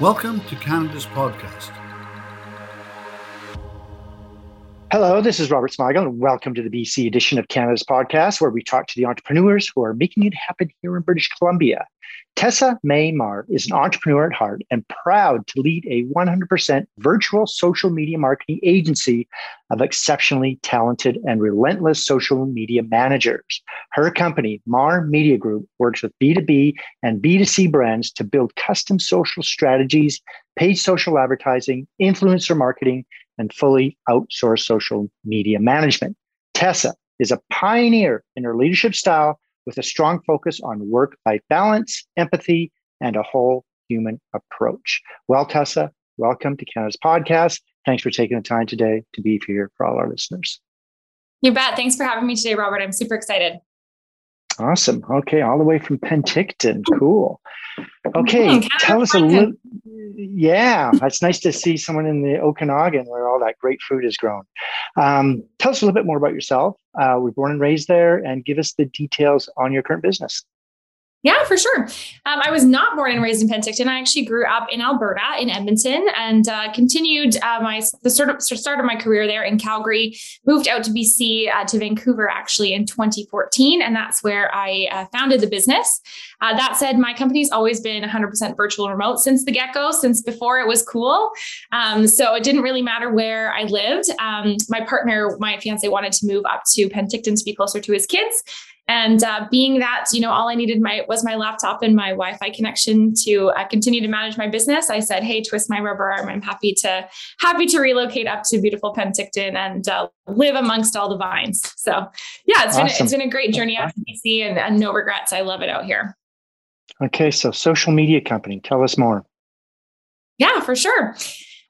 Welcome to Canada's podcast. Hello, this is Robert Smigel, and welcome to the BC edition of Canada's podcast, where we talk to the entrepreneurs who are making it happen here in British Columbia. Tessa May Marr is an entrepreneur at heart and proud to lead a 100% virtual social media marketing agency of exceptionally talented and relentless social media managers. Her company, Marr Media Group, works with B2B and B2C brands to build custom social strategies, paid social advertising, influencer marketing, and fully outsource social media management. Tessa is a pioneer in her leadership style with a strong focus on work life balance, empathy, and a whole human approach. Well, Tessa, welcome to Canada's podcast. Thanks for taking the time today to be here for all our listeners. You bet. Thanks for having me today, Robert. I'm super excited. Awesome. Okay, all the way from Penticton. Cool. Okay, mm, tell us a little. Yeah, it's nice to see someone in the Okanagan where all that great food is grown. Um, tell us a little bit more about yourself. Uh, we're born and raised there, and give us the details on your current business. Yeah, for sure. Um, I was not born and raised in Penticton. I actually grew up in Alberta, in Edmonton, and uh, continued uh, my the sort of start of my career there in Calgary. Moved out to BC uh, to Vancouver actually in 2014, and that's where I uh, founded the business. Uh, that said, my company's always been 100% virtual remote since the get go, since before it was cool. Um, so it didn't really matter where I lived. Um, my partner, my fiance, wanted to move up to Penticton to be closer to his kids. And uh, being that, you know, all I needed my was my laptop and my Wi-Fi connection to uh, continue to manage my business. I said, "Hey, twist my rubber arm. I'm happy to happy to relocate up to beautiful Penticton and uh, live amongst all the vines." So, yeah, it's awesome. been it's been a great journey out to BC and, and no regrets. I love it out here. Okay, so social media company. Tell us more. Yeah, for sure.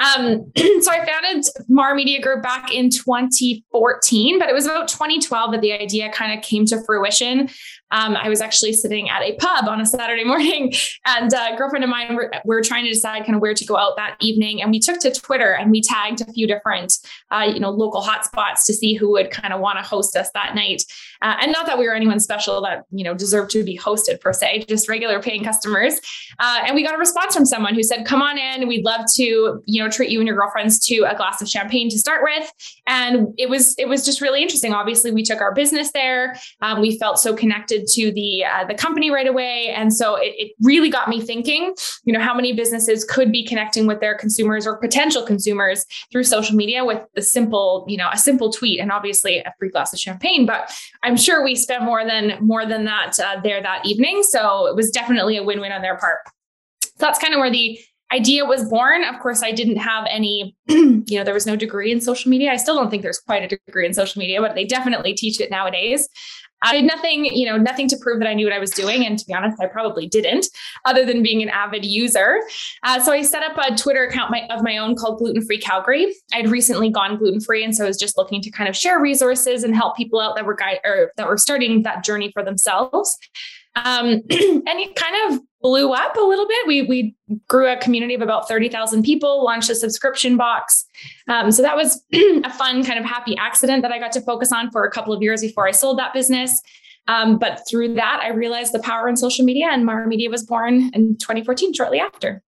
Um, so I founded Marr Media Group back in 2014, but it was about 2012 that the idea kind of came to fruition. Um, I was actually sitting at a pub on a Saturday morning, and a girlfriend of mine were, were trying to decide kind of where to go out that evening. And we took to Twitter and we tagged a few different, uh, you know, local hotspots to see who would kind of want to host us that night. Uh, and not that we were anyone special that you know deserved to be hosted per se, just regular paying customers. Uh, and we got a response from someone who said, "Come on in. We'd love to, you know, treat you and your girlfriends to a glass of champagne to start with." And it was it was just really interesting. Obviously, we took our business there. Um, we felt so connected to the uh, the company right away, and so it, it really got me thinking. You know, how many businesses could be connecting with their consumers or potential consumers through social media with the simple, you know, a simple tweet and obviously a free glass of champagne. But I'm sure we spent more than more than that uh, there that evening, so it was definitely a win win on their part. So that's kind of where the idea was born. Of course, I didn't have any, you know, there was no degree in social media. I still don't think there's quite a degree in social media, but they definitely teach it nowadays. I had nothing, you know, nothing to prove that I knew what I was doing. And to be honest, I probably didn't, other than being an avid user. Uh, so I set up a Twitter account my, of my own called Gluten Free Calgary. I'd recently gone gluten free, and so I was just looking to kind of share resources and help people out that were guide or that were starting that journey for themselves. Um, and it kind of blew up a little bit. We we grew a community of about thirty thousand people, launched a subscription box. Um, so that was a fun kind of happy accident that I got to focus on for a couple of years before I sold that business. Um, but through that, I realized the power in social media, and Marr Media was born in 2014, shortly after.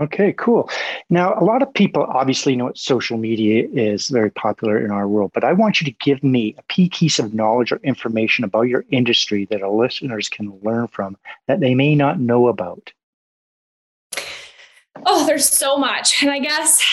Okay, cool. Now, a lot of people obviously know what social media is very popular in our world, but I want you to give me a key piece of knowledge or information about your industry that our listeners can learn from that they may not know about. Oh, there's so much. And I guess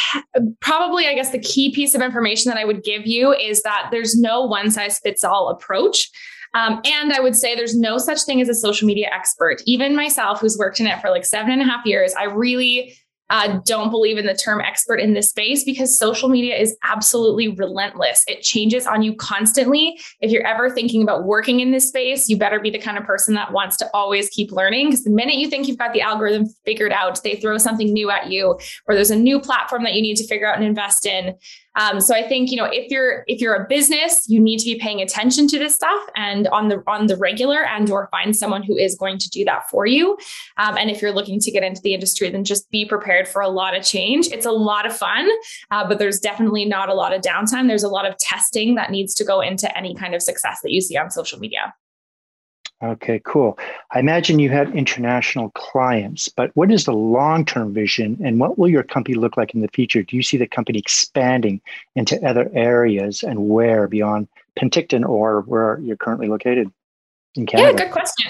probably, I guess the key piece of information that I would give you is that there's no one size fits all approach. Um, and I would say there's no such thing as a social media expert. Even myself, who's worked in it for like seven and a half years, I really uh, don't believe in the term expert in this space because social media is absolutely relentless. It changes on you constantly. If you're ever thinking about working in this space, you better be the kind of person that wants to always keep learning. Because the minute you think you've got the algorithm figured out, they throw something new at you, or there's a new platform that you need to figure out and invest in. Um, so I think you know if you're if you're a business, you need to be paying attention to this stuff and on the on the regular, and or find someone who is going to do that for you. Um, and if you're looking to get into the industry, then just be prepared for a lot of change. It's a lot of fun, uh, but there's definitely not a lot of downtime. There's a lot of testing that needs to go into any kind of success that you see on social media. Okay, cool. I imagine you have international clients, but what is the long term vision and what will your company look like in the future? Do you see the company expanding into other areas and where beyond Penticton or where you're currently located in Canada? Yeah, good question.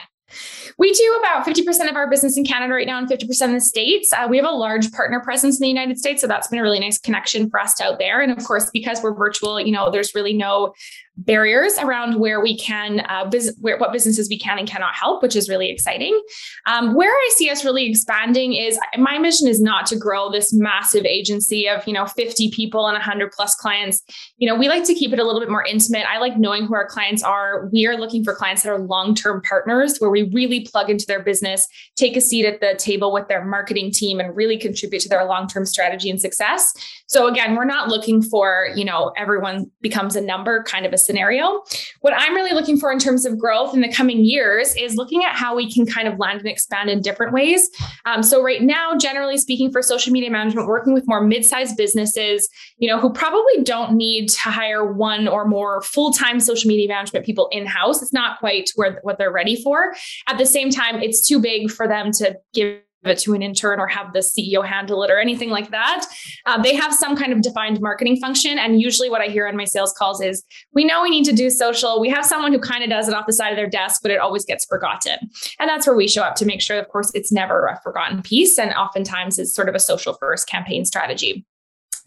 We do about 50% of our business in Canada right now and 50% in the States. Uh, we have a large partner presence in the United States. So that's been a really nice connection for us out there. And of course, because we're virtual, you know, there's really no barriers around where we can uh, vis- where, what businesses we can and cannot help which is really exciting. Um, where i see us really expanding is my mission is not to grow this massive agency of you know 50 people and 100 plus clients. You know we like to keep it a little bit more intimate. I like knowing who our clients are. We are looking for clients that are long-term partners where we really plug into their business take a seat at the table with their marketing team and really contribute to their long-term strategy and success. So again we're not looking for you know everyone becomes a number kind of a scenario. What I'm really looking for in terms of growth in the coming years is looking at how we can kind of land and expand in different ways. Um, so right now, generally speaking, for social media management, working with more mid-sized businesses, you know, who probably don't need to hire one or more full-time social media management people in-house. It's not quite where what they're ready for. At the same time, it's too big for them to give it to an intern or have the CEO handle it or anything like that. Uh, they have some kind of defined marketing function. And usually, what I hear on my sales calls is we know we need to do social. We have someone who kind of does it off the side of their desk, but it always gets forgotten. And that's where we show up to make sure, of course, it's never a forgotten piece. And oftentimes, it's sort of a social first campaign strategy.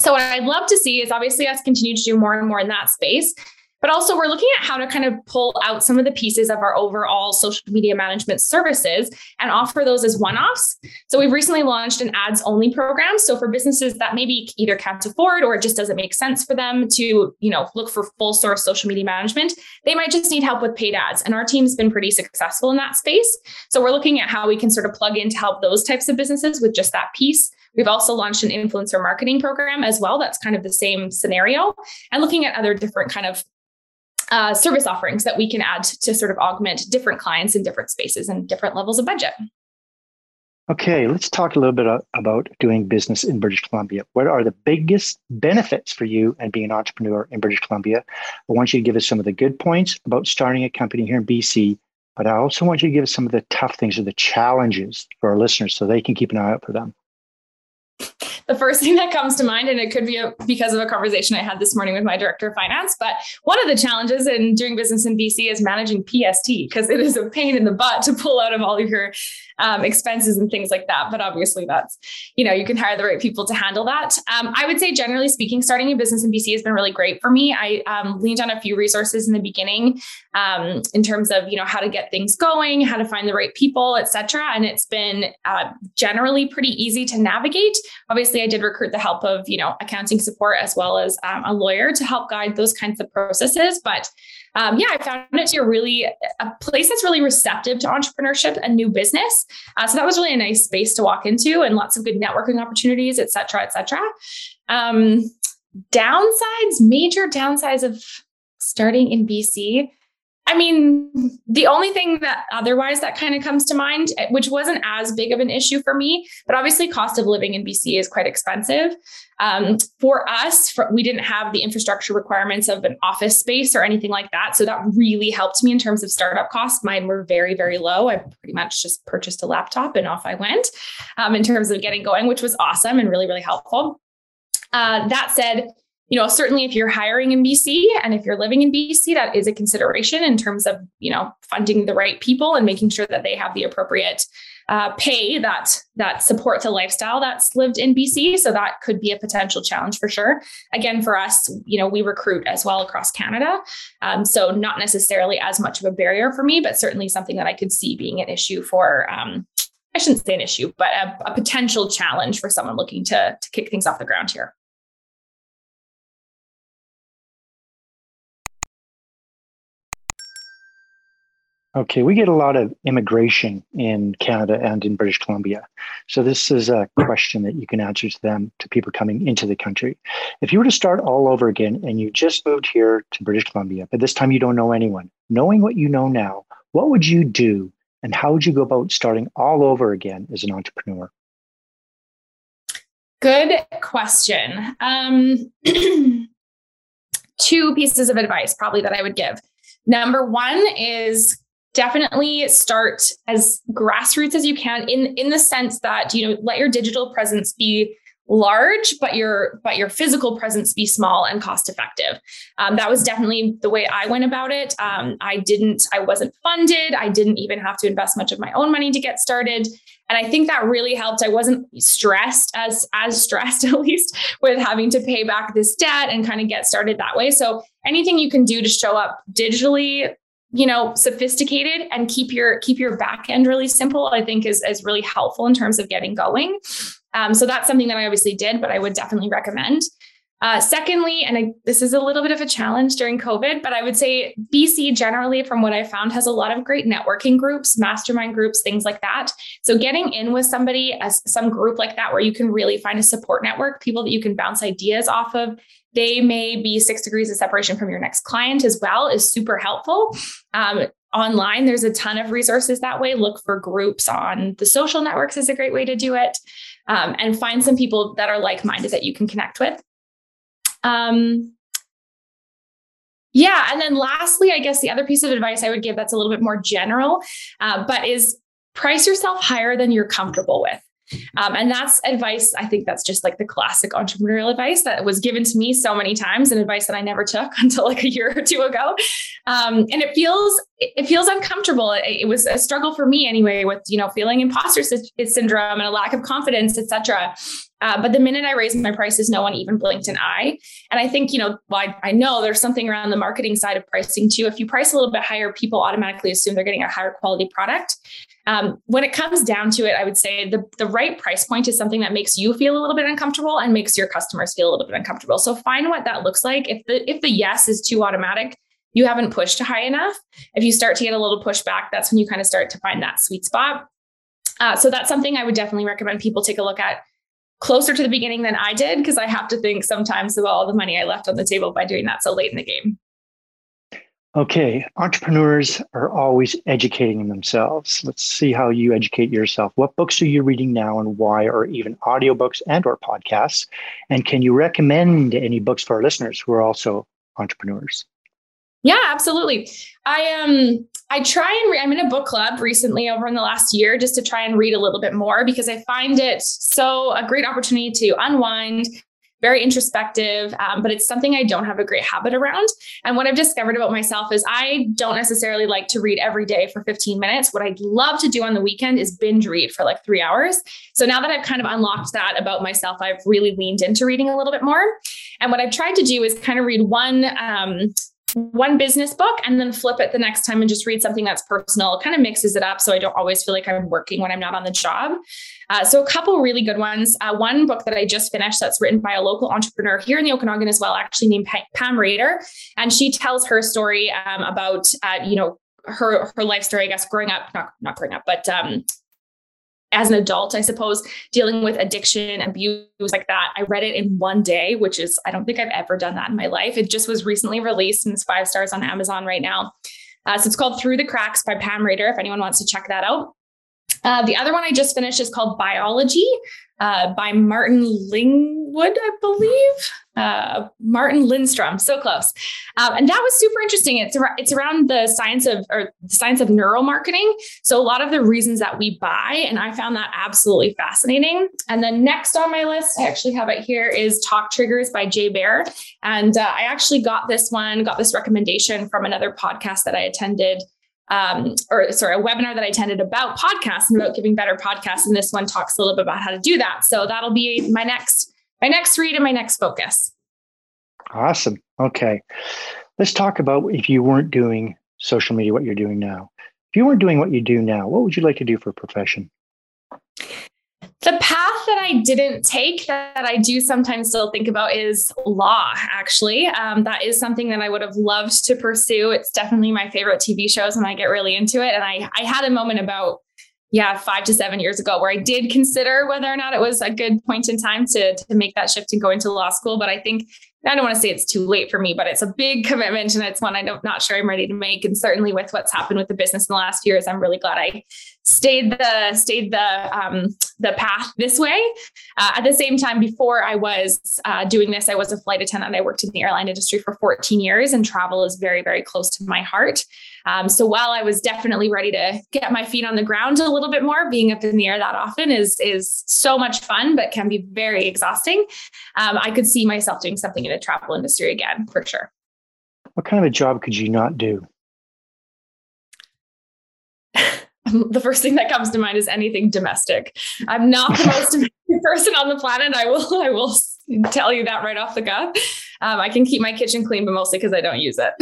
So, what I'd love to see is obviously us continue to do more and more in that space. But also, we're looking at how to kind of pull out some of the pieces of our overall social media management services and offer those as one offs. So, we've recently launched an ads only program. So, for businesses that maybe either can't afford or it just doesn't make sense for them to, you know, look for full source social media management, they might just need help with paid ads. And our team's been pretty successful in that space. So, we're looking at how we can sort of plug in to help those types of businesses with just that piece. We've also launched an influencer marketing program as well. That's kind of the same scenario and looking at other different kind of uh, service offerings that we can add to sort of augment different clients in different spaces and different levels of budget. Okay, let's talk a little bit about doing business in British Columbia. What are the biggest benefits for you and being an entrepreneur in British Columbia? I want you to give us some of the good points about starting a company here in BC, but I also want you to give us some of the tough things or the challenges for our listeners so they can keep an eye out for them the first thing that comes to mind, and it could be a, because of a conversation I had this morning with my director of finance, but one of the challenges in doing business in BC is managing PST because it is a pain in the butt to pull out of all of your um, expenses and things like that. But obviously, that's, you know, you can hire the right people to handle that. Um, I would say, generally speaking, starting a business in BC has been really great for me. I um, leaned on a few resources in the beginning um, in terms of, you know, how to get things going, how to find the right people, et cetera. And it's been uh, generally pretty easy to navigate. Obviously, I did recruit the help of, you know, accounting support as well as um, a lawyer to help guide those kinds of processes. But um, yeah, I found it to be really a place that's really receptive to entrepreneurship and new business. Uh, so that was really a nice space to walk into, and lots of good networking opportunities, et cetera, et cetera. Um, downsides, major downsides of starting in BC. I mean, the only thing that otherwise that kind of comes to mind, eh, which wasn't as big of an issue for me, but obviously cost of living in BC is quite expensive. Um, for us, for, we didn't have the infrastructure requirements of an office space or anything like that. So that really helped me in terms of startup costs. Mine were very, very low. I pretty much just purchased a laptop and off I went um, in terms of getting going, which was awesome and really, really helpful. Uh, that said, you know, certainly if you're hiring in BC and if you're living in BC, that is a consideration in terms of, you know, funding the right people and making sure that they have the appropriate uh, pay that that supports a lifestyle that's lived in BC. So that could be a potential challenge for sure. Again, for us, you know, we recruit as well across Canada, um, so not necessarily as much of a barrier for me, but certainly something that I could see being an issue for. Um, I shouldn't say an issue, but a, a potential challenge for someone looking to to kick things off the ground here. Okay, we get a lot of immigration in Canada and in British Columbia. So this is a question that you can answer to them, to people coming into the country. If you were to start all over again and you just moved here to British Columbia, but this time you don't know anyone, knowing what you know now, what would you do and how would you go about starting all over again as an entrepreneur? Good question. Um, two pieces of advice probably that I would give. Number one is definitely start as grassroots as you can in in the sense that you know let your digital presence be large but your but your physical presence be small and cost effective um, that was definitely the way i went about it. Um, i didn't i wasn't funded. I didn't even have to invest much of my own money to get started. And i think that really helped. I wasn't stressed as as stressed at least with having to pay back this debt and kind of get started that way. So anything you can do to show up digitally you know sophisticated and keep your keep your back end really simple i think is is really helpful in terms of getting going um, so that's something that I obviously did, but I would definitely recommend. Uh, secondly, and I, this is a little bit of a challenge during COVID, but I would say BC generally, from what I found, has a lot of great networking groups, mastermind groups, things like that. So getting in with somebody, as some group like that, where you can really find a support network, people that you can bounce ideas off of. They may be six degrees of separation from your next client as well, is super helpful. Um, online, there's a ton of resources that way. Look for groups on the social networks is a great way to do it um, and find some people that are like minded that you can connect with. Um, yeah. And then lastly, I guess the other piece of advice I would give that's a little bit more general, uh, but is price yourself higher than you're comfortable with. Um, and that's advice. I think that's just like the classic entrepreneurial advice that was given to me so many times, and advice that I never took until like a year or two ago. Um, and it feels it feels uncomfortable. It, it, was a struggle for me anyway, with you know feeling imposter syndrome and a lack of confidence, etc. Uh, but the minute I raised my prices, no one even blinked an eye. And I think, you know, well, I, I, know there's something around the marketing side of pricing too. If you price a little bit higher, people automatically assume they're getting a higher quality product. Um, when it comes down to it, I would say the, the right price point is something that makes you feel a little bit uncomfortable and makes your customers feel a little bit uncomfortable. So find what that looks like. If the if the yes is too automatic, you haven't pushed high enough. If you start to get a little pushback, that's when you kind of start to find that sweet spot. Uh, so that's something I would definitely recommend people take a look at closer to the beginning than I did because I have to think sometimes about all the money I left on the table by doing that so late in the game. Okay, entrepreneurs are always educating themselves. Let's see how you educate yourself. What books are you reading now and why or even audiobooks and or podcasts? And can you recommend any books for our listeners who are also entrepreneurs? Yeah, absolutely. I um I try and I'm in a book club recently over in the last year just to try and read a little bit more because I find it so a great opportunity to unwind, very introspective, um, but it's something I don't have a great habit around. And what I've discovered about myself is I don't necessarily like to read every day for 15 minutes. What I'd love to do on the weekend is binge read for like three hours. So now that I've kind of unlocked that about myself, I've really leaned into reading a little bit more. And what I've tried to do is kind of read one um, one business book and then flip it the next time and just read something that's personal. It kind of mixes it up so I don't always feel like I'm working when I'm not on the job. Uh, so, a couple really good ones. Uh, one book that I just finished that's written by a local entrepreneur here in the Okanagan as well, actually named Pam Rader, and she tells her story um, about uh, you know her her life story, I guess, growing up, not not growing up, but um, as an adult, I suppose, dealing with addiction, abuse like that. I read it in one day, which is, I don't think I've ever done that in my life. It just was recently released and it's five stars on Amazon right now. Uh, so it's called Through the Cracks by Pam Rader, if anyone wants to check that out. Uh, the other one I just finished is called Buyology uh, by Martin Lingwood, I believe. Uh, Martin Lindstrom, so close. Um, and that was super interesting. It's ar- it's around the science of or the science of neuromarketing. So a lot of the reasons that we buy, and I found that absolutely fascinating. And then next on my list, I actually have it here, is Talk Triggers by Jay Baer. And uh, I actually got this one, got this recommendation from another podcast that I attended um, or sorry, a webinar that I attended about podcasts and about giving better podcasts. And this one talks a little bit about how to do that. So that'll be my next, my next read and my next focus. Awesome. Okay. Let's talk about if you weren't doing social media, what you're doing now. If you weren't doing what you do now, what would you like to do for a profession? I didn't take that I do sometimes still think about is law, actually. Um, that is something that I would have loved to pursue. It's definitely my favorite TV shows when I get really into it. And I, I had a moment about, yeah, five to seven years ago where I did consider whether or not it was a good point in time to, to make that shift and go into law school. But I think I don't want to say it's too late for me, but it's a big commitment and it's one I'm not sure I'm ready to make. And certainly with what's happened with the business in the last years, I'm really glad I stayed the stayed the um, the path this way. Uh, at the same time, before I was uh, doing this, I was a flight attendant. I worked in the airline industry for 14 years, and travel is very very close to my heart. Um, so while I was definitely ready to get my feet on the ground a little bit more, being up in the air that often is is so much fun, but can be very exhausting. Um, I could see myself doing something the travel industry again for sure. What kind of a job could you not do? the first thing that comes to mind is anything domestic. I'm not the most domestic person on the planet. I will I will tell you that right off the cuff. Um, I can keep my kitchen clean, but mostly because I don't use it.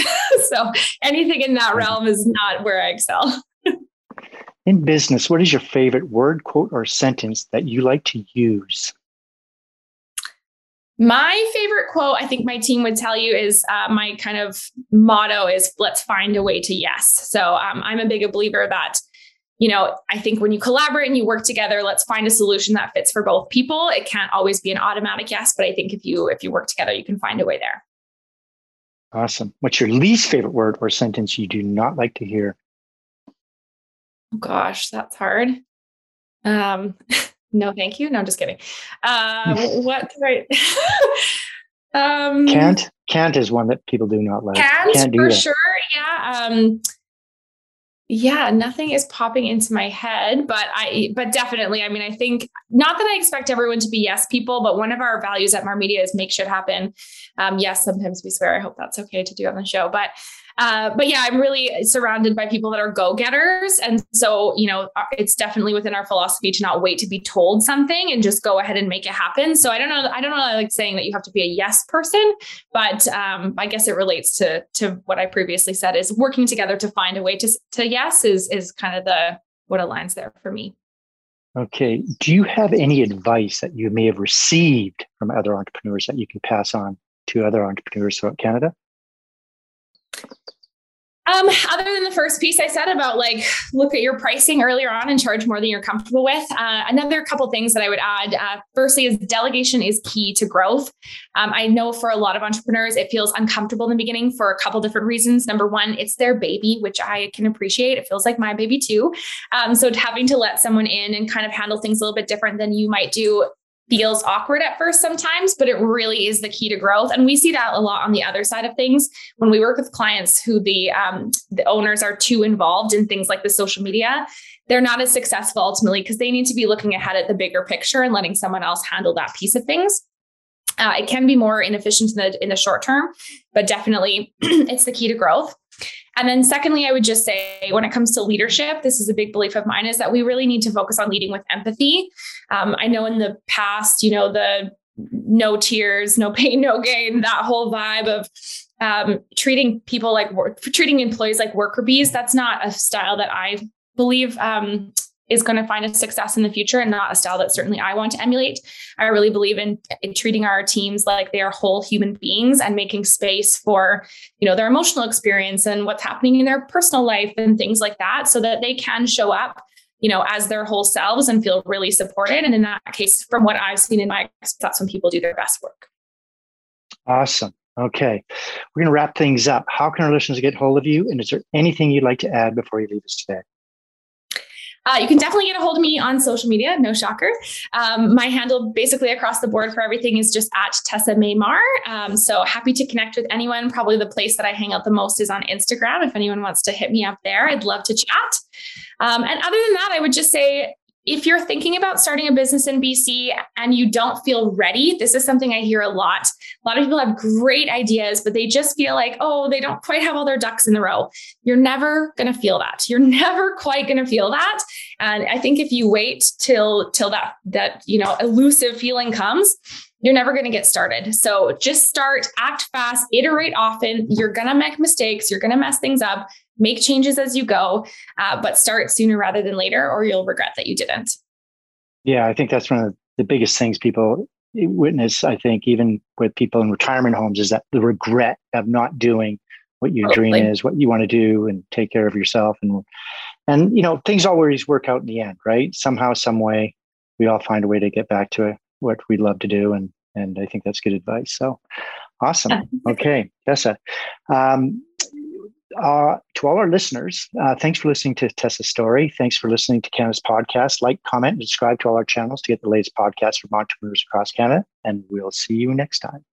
so anything in that realm is not where I excel. in business, what is your favorite word, quote, or sentence that you like to use? My favorite quote, I think my team would tell you, is uh, my kind of motto is let's find a way to yes. So um, I'm a big believer that you know, I think when you collaborate and you work together, let's find a solution that fits for both people. It can't always be an automatic yes, but I think if you if you work together, you can find a way there. Awesome. What's your least favorite word or sentence you do not like to hear? Oh gosh, that's hard. Um, no, thank you. No, I'm just kidding. Uh, what right? um, can't can't is one that people do not like. Can't, can't for that. sure. Yeah. Um, yeah nothing is popping into my head but i but definitely i mean i think not that i expect everyone to be yes people but one of our values at marr media is make shit happen um, yes sometimes we swear i hope that's okay to do on the show but uh, but yeah, I'm really surrounded by people that are go getters. And so, you know, uh, it's definitely within our philosophy to not wait to be told something and just go ahead and make it happen. So I don't know. I don't know. I like saying that you have to be a yes person, but um, I guess it relates to, to what I previously said is working together to find a way to, to yes is, is kind of the, what aligns there for me. Okay. Do you have any advice that you may have received from other entrepreneurs that you can pass on to other entrepreneurs throughout Canada? Um, other than the first piece I said about like look at your pricing earlier on and charge more than you're comfortable with. Uh, another couple things that I would add. Uh, firstly, is delegation is key to growth. Um, I know for a lot of entrepreneurs, it feels uncomfortable in the beginning for a couple different reasons. Number one, it's their baby, which I can appreciate. It feels like my baby too. Um, so having to let someone in and kind of handle things a little bit different than you might do feels awkward at first sometimes, but it really is the key to growth. And we see that a lot on the other side of things when we work with clients who the um, the owners are too involved in things like the social media. They're not as successful ultimately because they need to be looking ahead at the bigger picture and letting someone else handle that piece of things. Uh, it can be more inefficient in the in the short term, but definitely it's the key to growth. And then secondly, I would just say when it comes to leadership, this is a big belief of mine is that we really need to focus on leading with empathy. Um, I know in the past, you know, the no tears, no pain, no gain, that whole vibe of um, treating people like treating employees like worker bees. That's not a style that I believe um, is going to find a success in the future and not a style that certainly I want to emulate. I really believe in, in, treating our teams like they are whole human beings and making space for, you know, their emotional experience and what's happening in their personal life and things like that so that they can show up, you know, as their whole selves and feel really supported. And in that case, from what I've seen in my that's when people do their best work. Awesome. Okay. We're going to wrap things up. How can our listeners get hold of you? And is there anything you'd like to add before you leave us today? Uh, you can definitely get a hold of me on social media, no shocker. Um, my handle basically across the board for everything is just at Tessa Maymar. Um, so happy to connect with anyone. Probably the place that I hang out the most is on Instagram. If anyone wants to hit me up there, I'd love to chat. Um, and other than that, I would just say if you're thinking about starting a business in BC and you don't feel ready, this is something I hear a lot. A lot of people have great ideas, but they just feel like, oh, they don't quite have all their ducks in the row. You're never going to feel that. You're never quite going to feel that. And I think if you wait till till that that, you know, elusive feeling comes, you're never going to get started. So just start, act fast, iterate often. You're going to make mistakes, you're going to mess things up make changes as you go, uh, but start sooner rather than later, or you'll regret that you didn't. Yeah, I think that's one of the biggest things people witness. I think even with people in retirement homes is that the regret of not doing what your totally. dream is, what you want to do, and take care of yourself, and and you know things always work out in the end, right? Somehow, some way, we all find a way to get back to what we love to do, and and I think that's good advice. So, Awesome. Okay, Tessa. Um, uh, to all our listeners, uh, thanks for listening to Tessa's story. Thanks for listening to Canada's podcast. Like, comment, and subscribe to all our channels to get the latest podcasts from entrepreneurs across Canada. And we'll see you next time.